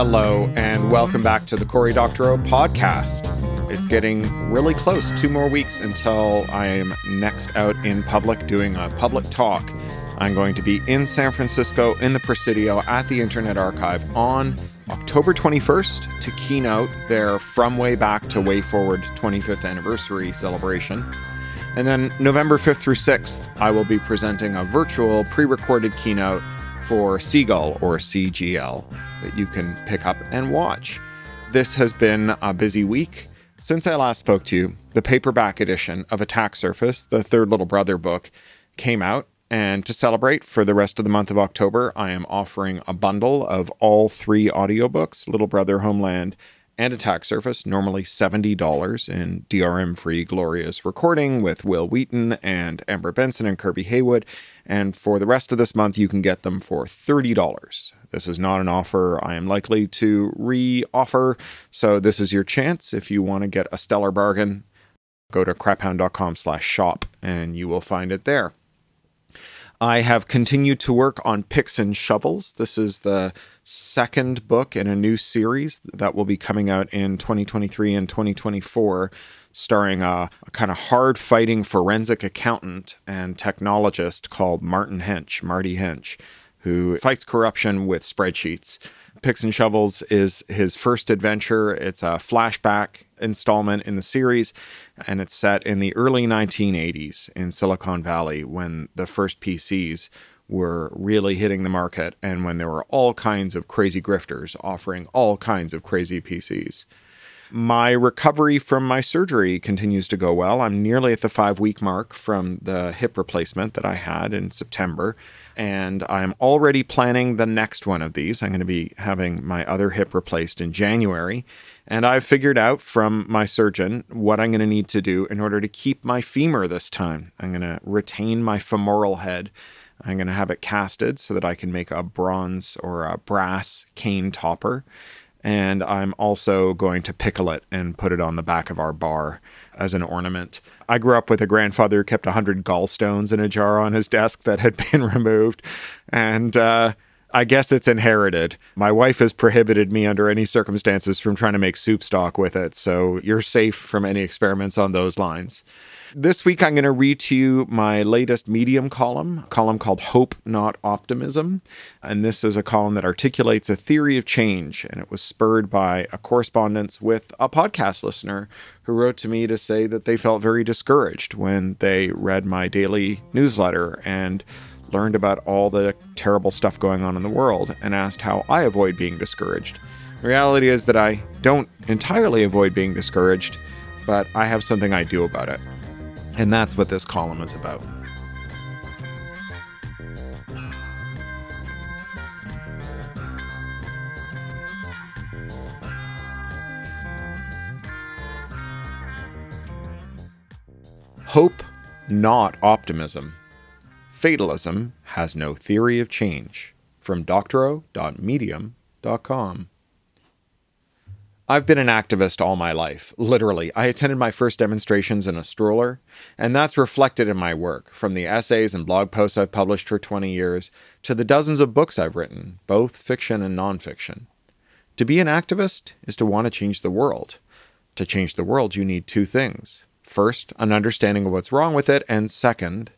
Hello, and welcome back to the Cory Doctorow podcast. It's getting really close, two more weeks until I am next out in public doing a public talk. I'm going to be in San Francisco in the Presidio at the Internet Archive on October 21st to keynote their From Way Back to Way Forward 25th anniversary celebration. And then November 5th through 6th, I will be presenting a virtual pre recorded keynote for Seagull or CGL that you can pick up and watch. This has been a busy week. Since I last spoke to you, the paperback edition of Attack Surface, the third Little Brother book, came out. And to celebrate for the rest of the month of October, I am offering a bundle of all three audiobooks Little Brother Homeland and Attack Surface, normally $70 in DRM free glorious recording with Wil Wheaton and Amber Benson and Kirby Heyborne. And for the rest of this month, you can get them for $30. This is not an offer I am likely to re offer. So this is your chance. If you want to get a stellar bargain, go to craphound.com slash shop and you will find it there. I have continued to work on Picks and Shovels. This is the second book in a new series that will be coming out in 2023 and 2024, starring a, a kind of hard fighting forensic accountant and technologist called Martin Hench, Marty Hench, who fights corruption with spreadsheets. Picks and Shovels is his first adventure. It's a flashback installment in the series, and it's set in the early 1980s in Silicon Valley when the first PCs were really hitting the market and when there were all kinds of crazy grifters offering all kinds of crazy PCs. My recovery from my surgery continues to go well. I'm nearly at the five week mark from the hip replacement that I had in September, and I'm already planning the next one of these. I'm going to be having my other hip replaced in January, and I've figured out from my surgeon what I'm going to need to do in order to keep my femur this time. I'm going to retain my femoral head. I'm going to have it casted so that I can make a bronze or a brass cane topper and I'm also going to pickle it and put it on the back of our bar as an ornament. I grew up with a grandfather who kept 100 gallstones in a jar on his desk that had been removed, and uh, I guess it's inherited. My wife has prohibited me under any circumstances from trying to make soup stock with it, so you're safe from any experiments on those lines. This week, I'm going to read to you my latest Medium column, a column called Hope Not Optimism. And this is a column that articulates a theory of change. And it was spurred by a correspondence with a podcast listener who wrote to me to say that they felt very discouraged when they read my daily newsletter and learned about all the terrible stuff going on in the world and asked how I avoid being discouraged. The reality is that I don't entirely avoid being discouraged, but I have something I do about it. And that's what this column is about. Hope, not optimism. Fatalism has no theory of change. From doctorow.medium.com. I've been an activist all my life, literally. I attended my first demonstrations in a stroller, and that's reflected in my work, from the essays and blog posts I've published for 20 years to the dozens of books I've written, both fiction and nonfiction. To be an activist is to want to change the world. To change the world, you need two things first, an understanding of what's wrong with it, and second,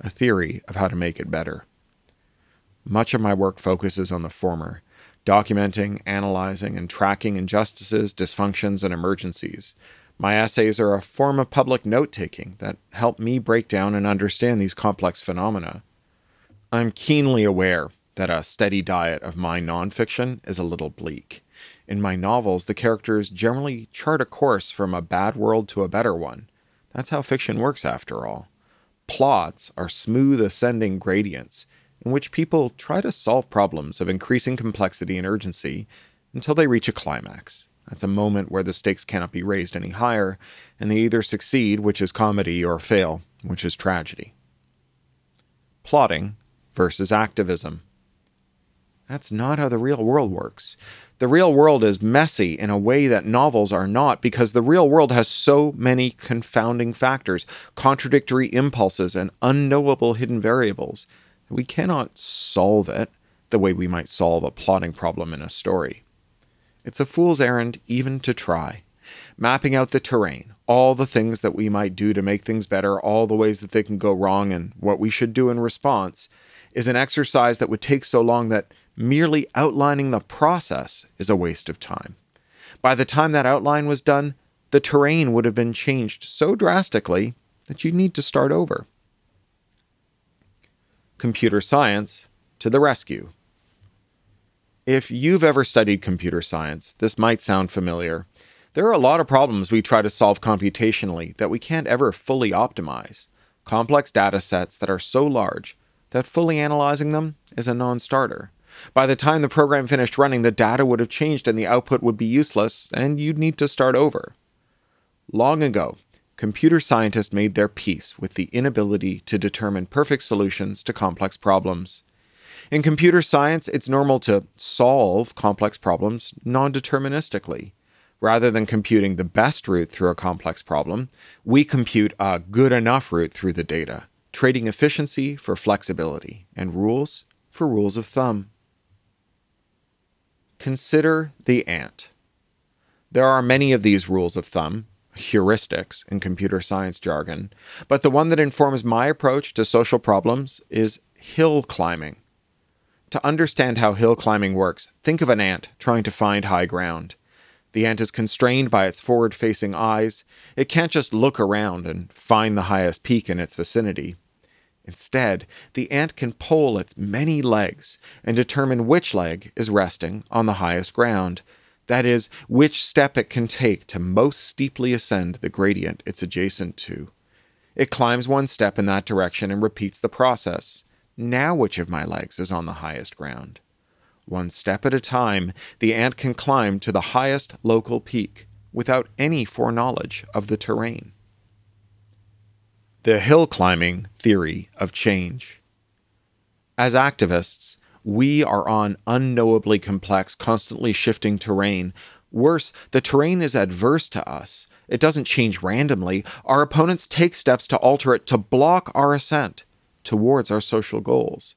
a theory of how to make it better. Much of my work focuses on the former documenting, analyzing, and tracking injustices, dysfunctions, and emergencies. My essays are a form of public note taking that help me break down and understand these complex phenomena. I'm keenly aware that a steady diet of my nonfiction is a little bleak. In my novels, the characters generally chart a course from a bad world to a better one. That's how fiction works, after all. Plots are smooth ascending gradients, in which people try to solve problems of increasing complexity and urgency until they reach a climax. That's a moment where the stakes cannot be raised any higher, and they either succeed, which is comedy, or fail, which is tragedy. Plotting versus activism. That's not how the real world works. The real world is messy in a way that novels are not because the real world has so many confounding factors, contradictory impulses, and unknowable hidden variables we cannot solve it the way we might solve a plotting problem in a story. It's a fool's errand even to try. Mapping out the terrain, all the things that we might do to make things better, all the ways that they can go wrong, and what we should do in response, is an exercise that would take so long that merely outlining the process is a waste of time. By the time that outline was done, the terrain would have been changed so drastically that you'd need to start over. Computer science to the rescue. If you've ever studied computer science, this might sound familiar. There are a lot of problems we try to solve computationally that we can't ever fully optimize. Complex data sets that are so large that fully analyzing them is a non starter. By the time the program finished running, the data would have changed and the output would be useless, and you'd need to start over. Long ago, computer scientists made their peace with the inability to determine perfect solutions to complex problems. In computer science, it's normal to solve complex problems non deterministically. Rather than computing the best route through a complex problem, we compute a good enough route through the data, trading efficiency for flexibility and rules for rules of thumb. Consider the ant. There are many of these rules of thumb, heuristics in computer science jargon, but the one that informs my approach to social problems is hill climbing. To understand how hill climbing works, think of an ant trying to find high ground. The ant is constrained by its forward facing eyes. It can't just look around and find the highest peak in its vicinity. Instead, the ant can poll its many legs and determine which leg is resting on the highest ground. That is, which step it can take to most steeply ascend the gradient it's adjacent to. It climbs one step in that direction and repeats the process. Now, which of my legs is on the highest ground? One step at a time, the ant can climb to the highest local peak without any foreknowledge of the terrain. The hill climbing theory of change. As activists, we are on unknowably complex, constantly shifting terrain. Worse, the terrain is adverse to us. It doesn't change randomly. Our opponents take steps to alter it to block our ascent towards our social goals.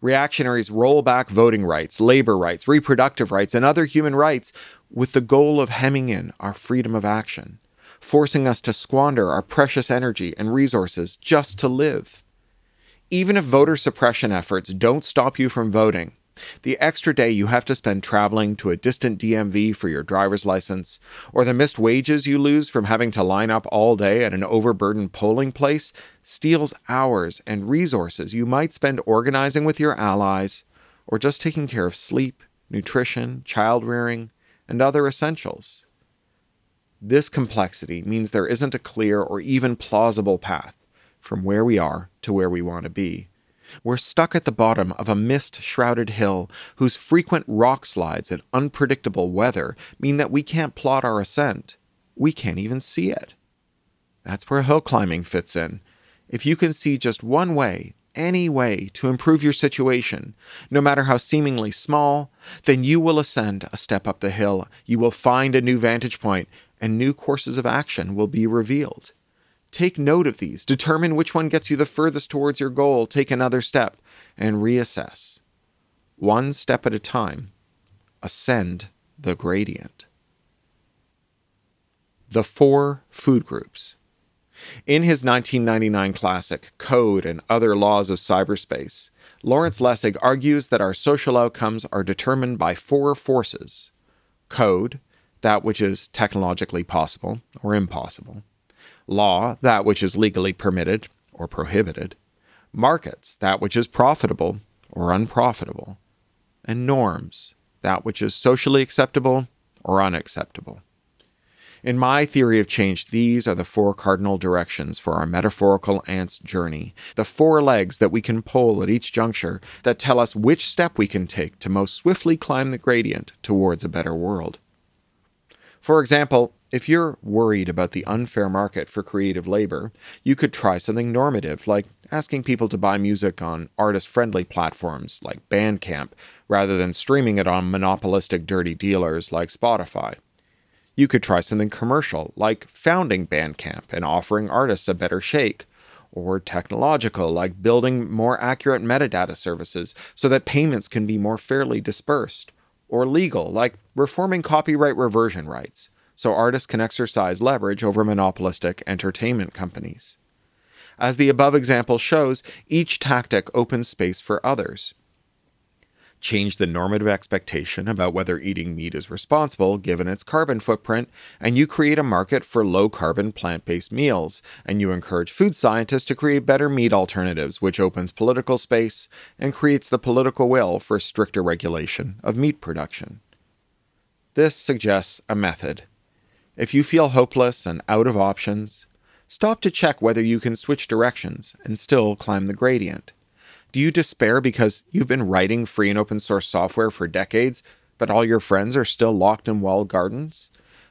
Reactionaries roll back voting rights, labor rights, reproductive rights, and other human rights with the goal of hemming in our freedom of action, forcing us to squander our precious energy and resources just to live. Even if voter suppression efforts don't stop you from voting, the extra day you have to spend traveling to a distant DMV for your driver's license, or the missed wages you lose from having to line up all day at an overburdened polling place, steals hours and resources you might spend organizing with your allies, or just taking care of sleep, nutrition, child rearing, and other essentials. This complexity means there isn't a clear or even plausible path from where we are to where we want to be. We're stuck at the bottom of a mist shrouded hill whose frequent rock slides and unpredictable weather mean that we can't plot our ascent. We can't even see it. That's where hill climbing fits in. If you can see just one way, any way, to improve your situation, no matter how seemingly small, then you will ascend a step up the hill. You will find a new vantage point, and new courses of action will be revealed. Take note of these, determine which one gets you the furthest towards your goal, take another step, and reassess. One step at a time, ascend the gradient. The Four Food Groups. In his 1999 classic, Code and Other Laws of Cyberspace, Lawrence Lessig argues that our social outcomes are determined by four forces code, that which is technologically possible or impossible law, that which is legally permitted or prohibited, markets, that which is profitable or unprofitable, and norms, that which is socially acceptable or unacceptable. In my theory of change, these are the four cardinal directions for our metaphorical ant's journey, the four legs that we can pull at each juncture that tell us which step we can take to most swiftly climb the gradient towards a better world. For example, if you're worried about the unfair market for creative labor, you could try something normative, like asking people to buy music on artist friendly platforms like Bandcamp rather than streaming it on monopolistic dirty dealers like Spotify. You could try something commercial, like founding Bandcamp and offering artists a better shake, or technological, like building more accurate metadata services so that payments can be more fairly dispersed or legal, like reforming copyright reversion rights, so artists can exercise leverage over monopolistic entertainment companies. As the above example shows, each tactic opens space for others. Change the normative expectation about whether eating meat is responsible given its carbon footprint, and you create a market for low carbon plant based meals, and you encourage food scientists to create better meat alternatives, which opens political space and creates the political will for stricter regulation of meat production. This suggests a method. If you feel hopeless and out of options, stop to check whether you can switch directions and still climb the gradient. Do you despair because you've been writing free and open source software for decades, but all your friends are still locked in walled gardens?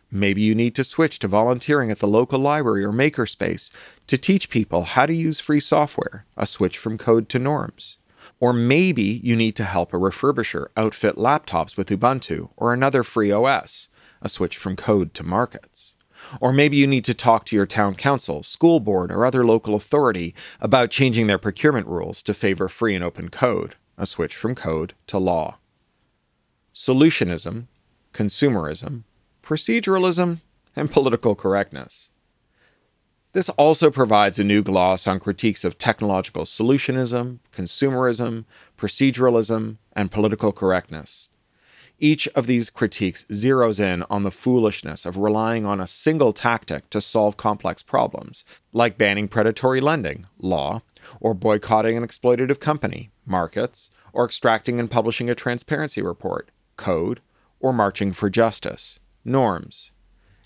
Maybe you need to switch to volunteering at the local library or makerspace to teach people how to use free software, a switch from code to norms. Or maybe you need to help a refurbisher outfit laptops with Ubuntu or another free OS, a switch from code to markets. Or maybe you need to talk to your town council, school board, or other local authority about changing their procurement rules to favor free and open code, a switch from code to law. Solutionism, consumerism, proceduralism, and political correctness. This also provides a new gloss on critiques of technological solutionism, consumerism, proceduralism, and political correctness. Each of these critiques zeroes in on the foolishness of relying on a single tactic to solve complex problems, like banning predatory lending, law, or boycotting an exploitative company, markets, or extracting and publishing a transparency report, code, or marching for justice, norms.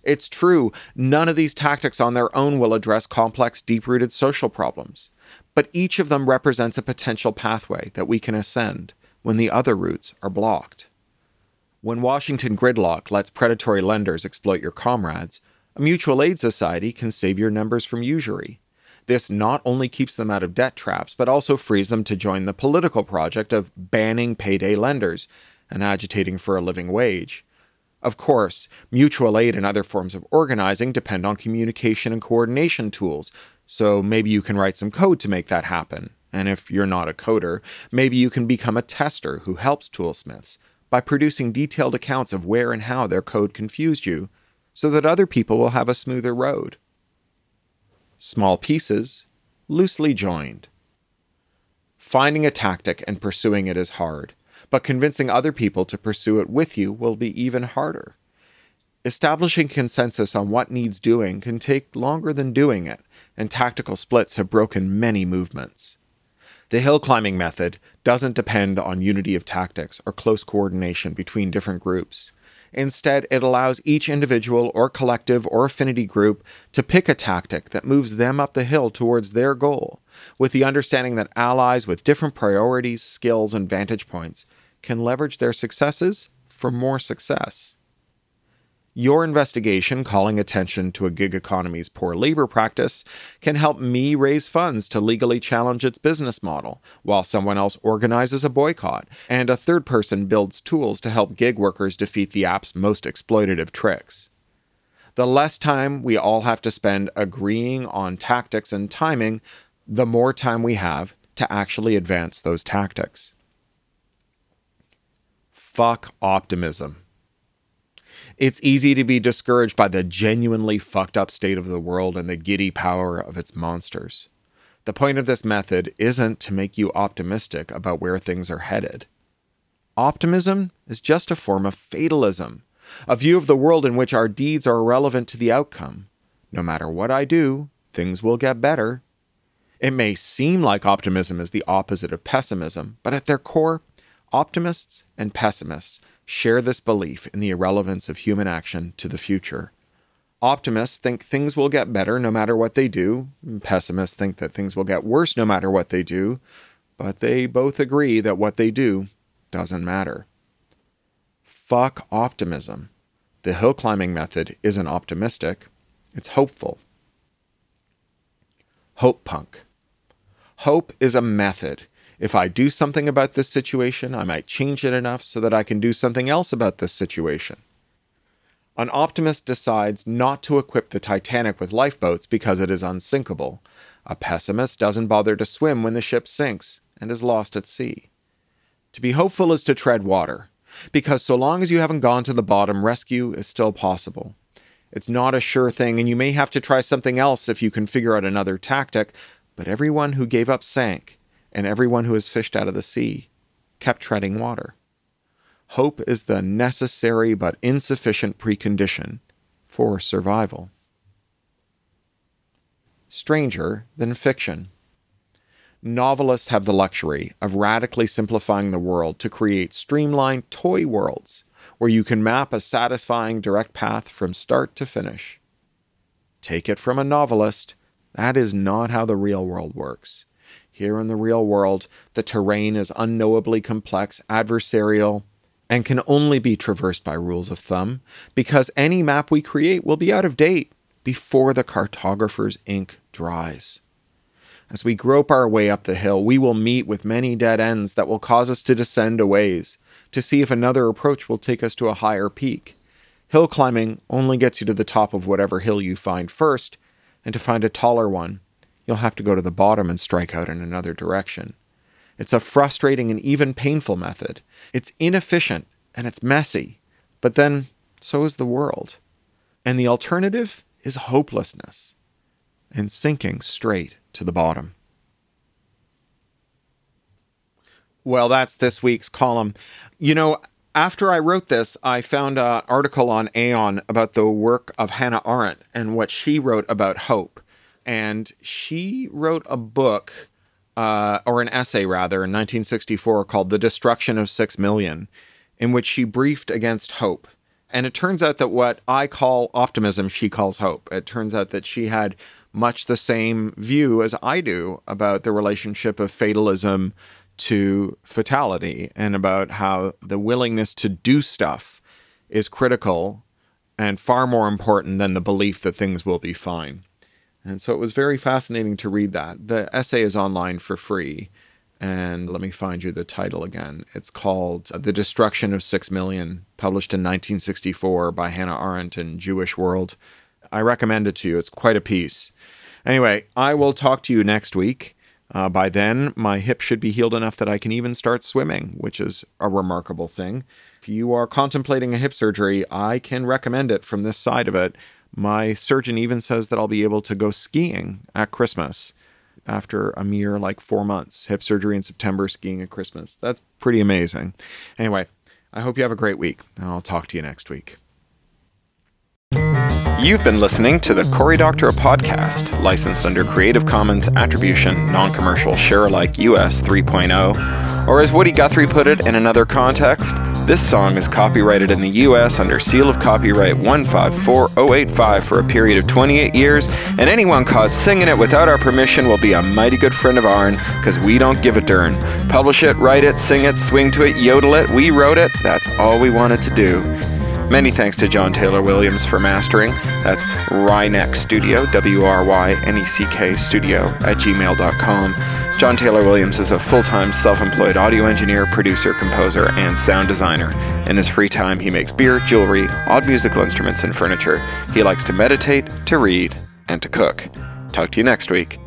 It's true, none of these tactics on their own will address complex, deep rooted social problems, but each of them represents a potential pathway that we can ascend when the other routes are blocked. When Washington gridlock lets predatory lenders exploit your comrades, a mutual aid society can save your numbers from usury. This not only keeps them out of debt traps, but also frees them to join the political project of banning payday lenders and agitating for a living wage. Of course, mutual aid and other forms of organizing depend on communication and coordination tools, so maybe you can write some code to make that happen. And if you're not a coder, maybe you can become a tester who helps toolsmiths by producing detailed accounts of where and how their code confused you, so that other people will have a smoother road. Small pieces, loosely joined. Finding a tactic and pursuing it is hard, but convincing other people to pursue it with you will be even harder. Establishing consensus on what needs doing can take longer than doing it, and tactical splits have broken many movements. The hill climbing method doesn't depend on unity of tactics or close coordination between different groups. Instead, it allows each individual or collective or affinity group to pick a tactic that moves them up the hill towards their goal, with the understanding that allies with different priorities, skills, and vantage points can leverage their successes for more success. Your investigation calling attention to a gig economy's poor labor practice can help me raise funds to legally challenge its business model, while someone else organizes a boycott, and a third person builds tools to help gig workers defeat the app's most exploitative tricks. The less time we all have to spend agreeing on tactics and timing, the more time we have to actually advance those tactics. Fuck optimism. It's easy to be discouraged by the genuinely fucked up state of the world and the giddy power of its monsters. The point of this method isn't to make you optimistic about where things are headed. Optimism is just a form of fatalism, a view of the world in which our deeds are irrelevant to the outcome. No matter what I do, things will get better. It may seem like optimism is the opposite of pessimism, but at their core, optimists and pessimists share this belief in the irrelevance of human action to the future. Optimists think things will get better no matter what they do. Pessimists think that things will get worse no matter what they do, but they both agree that what they do doesn't matter. Fuck optimism. The hill climbing method isn't optimistic, it's hopeful. Hope punk. Hope is a method if I do something about this situation, I might change it enough so that I can do something else about this situation. An optimist decides not to equip the Titanic with lifeboats because it is unsinkable. A pessimist doesn't bother to swim when the ship sinks and is lost at sea. To be hopeful is to tread water. Because so long as you haven't gone to the bottom, rescue is still possible. It's not a sure thing, and you may have to try something else if you can figure out another tactic, but everyone who gave up sank, and everyone who has fished out of the sea kept treading water. Hope is the necessary but insufficient precondition for survival. Stranger than fiction. Novelists have the luxury of radically simplifying the world to create streamlined toy worlds where you can map a satisfying direct path from start to finish. Take it from a novelist, that is not how the real world works. Here in the real world, the terrain is unknowably complex, adversarial, and can only be traversed by rules of thumb because any map we create will be out of date before the cartographer's ink dries. As we grope our way up the hill, we will meet with many dead ends that will cause us to descend a ways, to see if another approach will take us to a higher peak. Hill climbing only gets you to the top of whatever hill you find first, and to find a taller one, you'll have to go to the bottom and strike out in another direction. It's a frustrating and even painful method. It's inefficient and it's messy, but then so is the world. And the alternative is hopelessness and sinking straight to the bottom. Well, that's this week's column. You know, after I wrote this, I found an article on Aeon about the work of Hannah Arendt and what she wrote about hope. And she wrote a book, uh, or an essay rather, in 1964 called The Destruction of Six Million, in which she briefed against hope. And it turns out that what I call optimism, she calls hope. It turns out that she had much the same view as I do about the relationship of fatalism to fatality and about how the willingness to do stuff is critical and far more important than the belief that things will be fine. And so it was very fascinating to read that. The essay is online for free. And let me find you the title again. It's called The Destruction of Six Million, published in 1964 by Hannah Arendt in Jewish World. I recommend it to you. It's quite a piece. Anyway, I will talk to you next week. Uh, by then, my hip should be healed enough that I can even start swimming, which is a remarkable thing. If you are contemplating a hip surgery, I can recommend it from this side of it. My surgeon even says that I'll be able to go skiing at Christmas after a mere like four months. Hip surgery in September, skiing at Christmas. That's pretty amazing. Anyway, I hope you have a great week, and I'll talk to you next week. You've been listening to the Cory Doctorow podcast, licensed under Creative Commons Attribution, Non Commercial, Share Alike US 3.0. Or as Woody Guthrie put it in another context, this song is copyrighted in the US under seal of copyright 154085 for a period of 28 years, and anyone caught singing it without our permission will be a mighty good friend of ourn, because we don't give a darn. Publish it, write it, sing it, swing to it, yodel it, we wrote it, that's all we wanted to do. Many thanks to John Taylor Williams for mastering. That's Wryneck Studio, W R Y N E C K Studio at gmail.com. John Taylor Williams is a full time self employed audio engineer, producer, composer, and sound designer. In his free time, he makes beer, jewelry, odd musical instruments, and furniture. He likes to meditate, to read, and to cook. Talk to you next week.